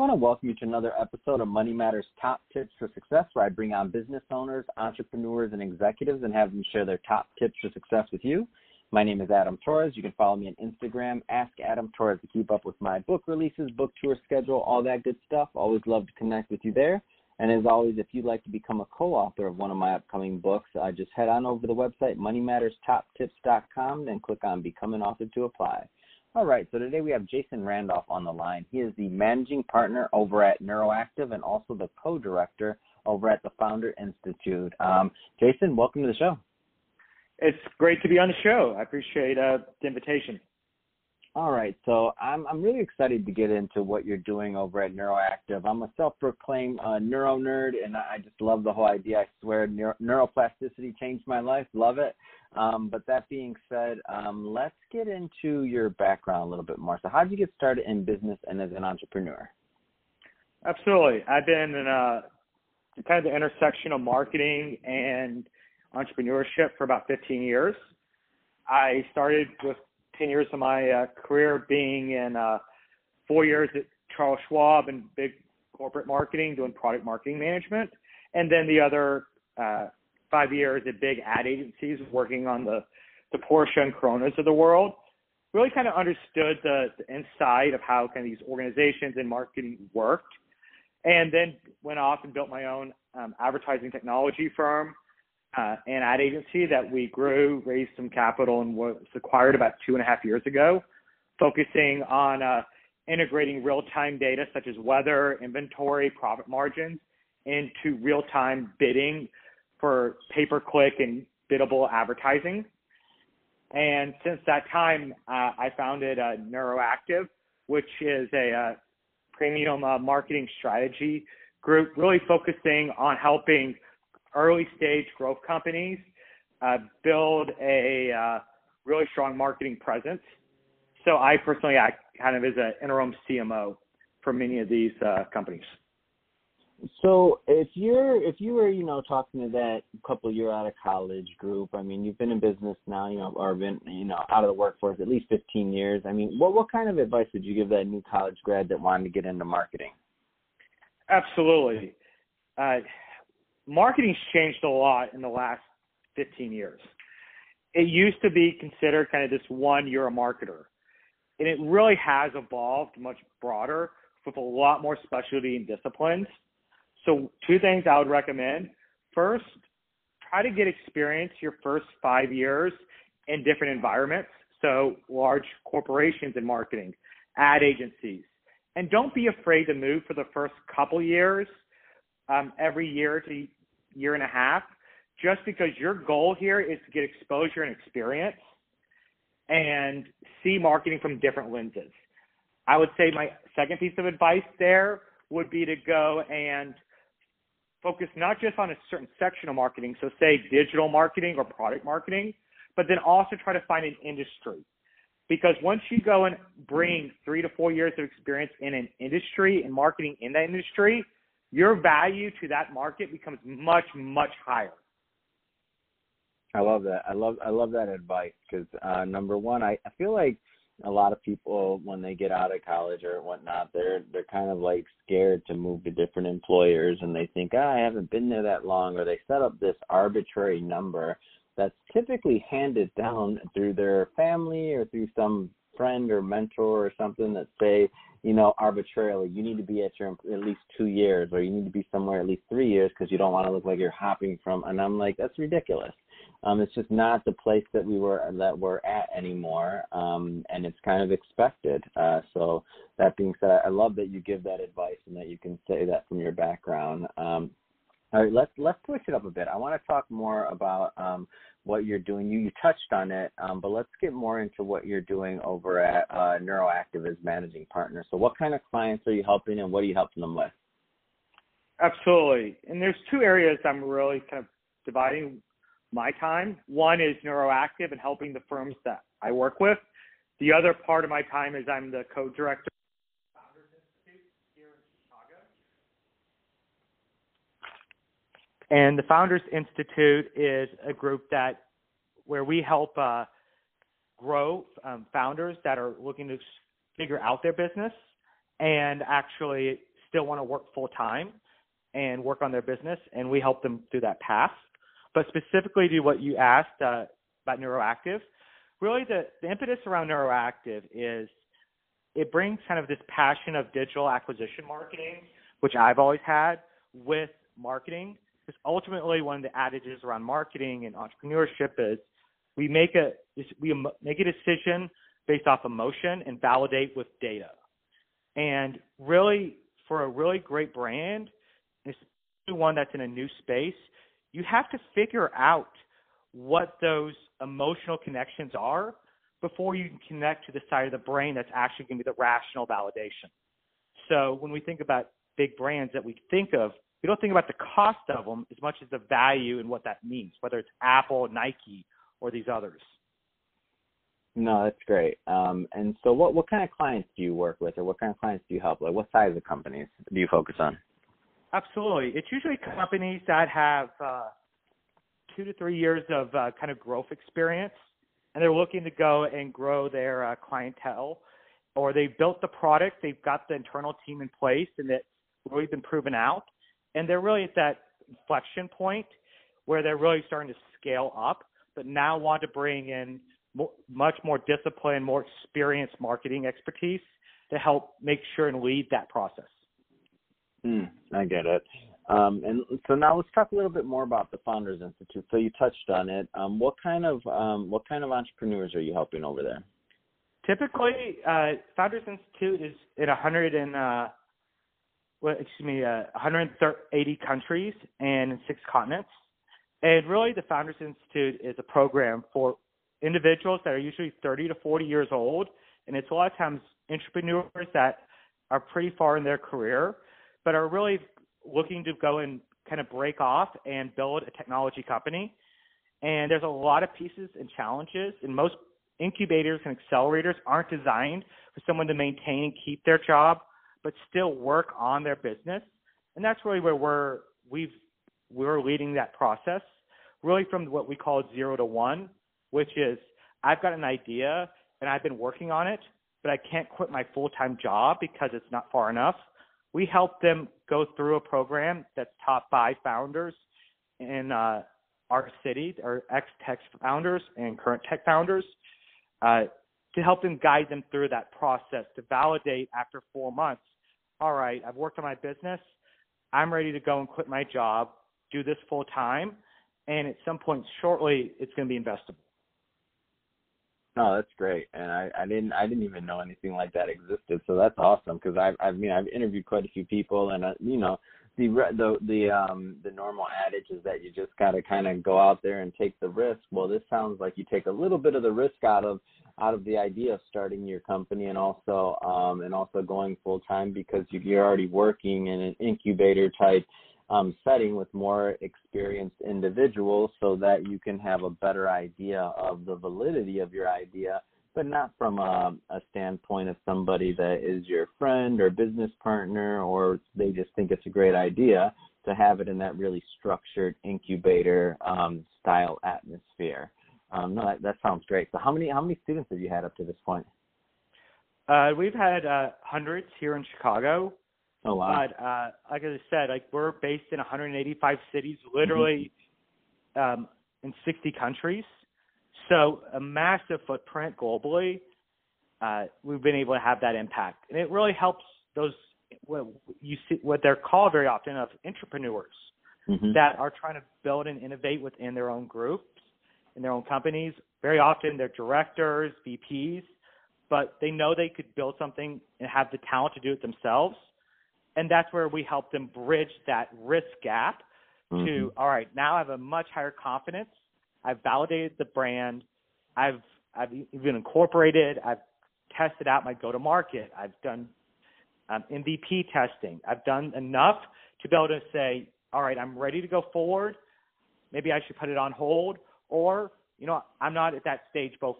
want to welcome you to another episode of Money Matters Top Tips for Success, where I bring on business owners, entrepreneurs, and executives and have them share their top tips for success with you. My name is Adam Torres. You can follow me on Instagram, Ask Adam Torres, to keep up with my book releases, book tour schedule, all that good stuff. Always love to connect with you there. And as always, if you'd like to become a co-author of one of my upcoming books, uh, just head on over to the website moneymatterstoptips.com and click on Become an Author to apply. All right, so today we have Jason Randolph on the line. He is the managing partner over at Neuroactive and also the co-director over at the Founder Institute. Um, Jason, welcome to the show. It's great to be on the show. I appreciate uh, the invitation. All right, so I'm I'm really excited to get into what you're doing over at Neuroactive. I'm a self-proclaimed uh, neuro nerd, and I just love the whole idea. I swear, neuro- neuroplasticity changed my life. Love it. Um, but that being said, um, let's get into your background a little bit more. So, how did you get started in business and as an entrepreneur? Absolutely, I've been in a kind of the intersection of marketing and entrepreneurship for about 15 years. I started with 10 years of my uh, career being in uh, four years at Charles Schwab and big corporate marketing, doing product marketing management, and then the other uh, five years at big ad agencies, working on the the Porsche and Coronas of the world. Really kind of understood the, the inside of how kind of these organizations and marketing worked, and then went off and built my own um, advertising technology firm uh, an ad agency that we grew, raised some capital, and was acquired about two and a half years ago, focusing on uh, integrating real-time data such as weather, inventory, profit margins into real-time bidding for pay-per-click and biddable advertising. And since that time, uh, I founded uh, Neuroactive, which is a uh, premium uh, marketing strategy group, really focusing on helping early stage growth companies uh, build a uh, really strong marketing presence. So I personally act kind of as an interim CMO for many of these uh, companies. So if you're if you were you know talking to that couple year out of college group, I mean you've been in business now you know or been you know out of the workforce at least 15 years. I mean what what kind of advice would you give that new college grad that wanted to get into marketing? Absolutely. Uh, marketing's changed a lot in the last 15 years. It used to be considered kind of this one, you're a marketer. And it really has evolved much broader with a lot more specialty and disciplines. So, two things I would recommend. First, try to get experience your first five years in different environments. So, large corporations in marketing, ad agencies. And don't be afraid to move for the first couple years um, every year to year and a half, just because your goal here is to get exposure and experience and see marketing from different lenses. I would say my second piece of advice there would be to go and focus not just on a certain section of marketing, so say digital marketing or product marketing, but then also try to find an industry. Because once you go and bring three to four years of experience in an industry and marketing in that industry, your value to that market becomes much much higher. I love that. I love i love that advice because uh number one I, I feel like a lot of people when they get out of college or whatnot they're they're kind of like scared to move to different employers and they think ah, i haven't been there that long or they set up this arbitrary number that's typically handed down through their family or through some friend or mentor or something that say you know, arbitrarily, you need to be at your at least two years, or you need to be somewhere at least three years because you don't want to look like you're hopping from. And I'm like, that's ridiculous. Um, it's just not the place that we were that we're at anymore, um, and it's kind of expected. Uh, so that being said, I love that you give that advice and that you can say that from your background. Um, all right, let's let's switch it up a bit. I want to talk more about um, what you're doing. You, you touched on it, um, but let's get more into what you're doing over at uh, Neuroactive as managing partner. So, what kind of clients are you helping, and what are you helping them with? Absolutely, and there's two areas I'm really kind of dividing my time. One is Neuroactive and helping the firms that I work with. The other part of my time is I'm the co-director And the Founders Institute is a group that where we help uh, grow um, founders that are looking to figure out their business and actually still want to work full time and work on their business, and we help them through that path. But specifically to what you asked uh, about Neuroactive, really the, the impetus around Neuroactive is it brings kind of this passion of digital acquisition marketing, which I've always had, with marketing. Because ultimately, one of the adages around marketing and entrepreneurship is we make a we make a decision based off emotion and validate with data. And really, for a really great brand, especially one that's in a new space, you have to figure out what those emotional connections are before you can connect to the side of the brain that's actually going to be the rational validation. So when we think about big brands that we think of, we don't think about the cost of them as much as the value and what that means, whether it's Apple, Nike, or these others. No, that's great. Um, and so, what what kind of clients do you work with, or what kind of clients do you help? Like, what size of companies do you focus on? Absolutely, it's usually companies that have uh, two to three years of uh, kind of growth experience, and they're looking to go and grow their uh, clientele, or they've built the product, they've got the internal team in place, and it's really been proven out, and they're really at that inflection point where they're really starting to scale up, but now want to bring in more, much more disciplined, more experienced marketing expertise to help make sure and lead that process. Mm, I get it. Um, and so now let's talk a little bit more about the Founders Institute. So you touched on it. Um, what kind of um, what kind of entrepreneurs are you helping over there? Typically, uh, Founders Institute is in 100 and uh, well, excuse me, uh, 180 countries and six continents. And really, the Founders Institute is a program for individuals that are usually 30 to 40 years old, and it's a lot of times entrepreneurs that are pretty far in their career, but are really looking to go and kind of break off and build a technology company. And there's a lot of pieces and challenges, and most incubators and accelerators aren't designed for someone to maintain and keep their job, but still work on their business. And that's really where we're we've we're leading that process, really from what we call zero to one, which is I've got an idea and I've been working on it, but I can't quit my full time job because it's not far enough we help them go through a program that's taught by founders in uh, our city, our ex-tech founders and current tech founders, uh, to help them guide them through that process to validate after four months. All right, I've worked on my business. I'm ready to go and quit my job, do this full time, and at some point shortly, it's going to be investable. No, that's great, and I, I didn't I didn't even know anything like that existed. So that's awesome because I I mean I've interviewed quite a few people, and uh, you know the the the um the normal adage is that you just got to kind of go out there and take the risk. Well, this sounds like you take a little bit of the risk out of out of the idea of starting your company and also um and also going full time because you're already working in an incubator type um, setting with more experienced individuals so that you can have a better idea of the validity of your idea, but not from a, a standpoint of somebody that is your friend or business partner or they just think it's a great idea to have it in that really structured incubator um, style atmosphere. Um, no, that, that sounds great. So how many how many students have you had up to this point? Uh, we've had uh, hundreds here in Chicago. Oh wow! But uh, like I said, like we're based in 185 cities, literally mm-hmm. um, in 60 countries, so a massive footprint globally. Uh, we've been able to have that impact, and it really helps those what you see what they're called very often of intrapreneurs mm-hmm. that are trying to build and innovate within their own groups in their own companies. Very often they're directors, VPs, but they know they could build something and have the talent to do it themselves and that's where we help them bridge that risk gap mm-hmm. to all right now i have a much higher confidence. I've validated the brand. I've i've even incorporated i've tested out my go to market i've done um, mvp testing. I've done enough to be able to say all right i'm ready to go forward. Maybe i should put it on hold or you know i'm not at that stage both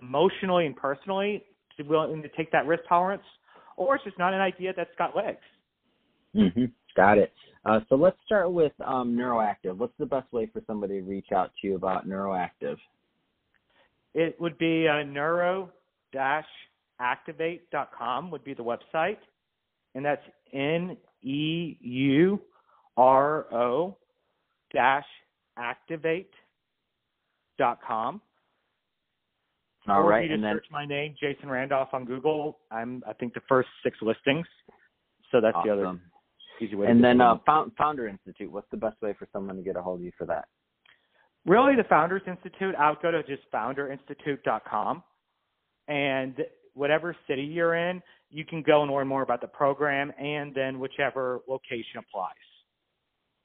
emotionally and personally to willing to take that risk tolerance or it's just not an idea that's got legs Mm-hmm. Got it. Uh, so let's start with um, Neuroactive. What's the best way for somebody to reach out to you about Neuroactive? It would be uh, neuro-activate.com would be the website, and that's N E U R O dash activate dot com. All or right, if you and just then search my name, Jason Randolph, on Google. I'm I think the first six listings. So that's the other easy way. And then uh. Found- Founder Institute. What's the best way for someone to get a hold of you for that? really, the Founders Institute. I would go to just founderinstitute.com, and whatever city you're in, you can go and learn more about the program, and then whichever location applies.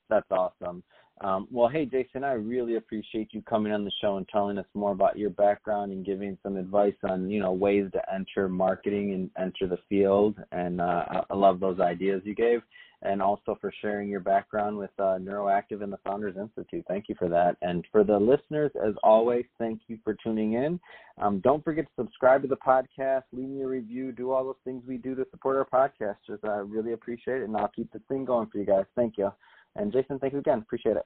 That's awesome. Um, well, hey, Jason, I really appreciate you coming on the show and telling us more about your background and giving some advice on, you know, ways to enter marketing and enter the field. And uh, I- love those ideas you gave, and also for sharing your background with uh, Neuroactive and the Founders Institute. Thank you for that. And for the listeners, as always, thank you for tuning in. Um, don't forget to subscribe to the podcast, leave me a review, do all those things we do to support our podcasters. I really appreciate it, and I'll keep this thing going for you guys. Thank you. And Jason, thank you again. Appreciate it.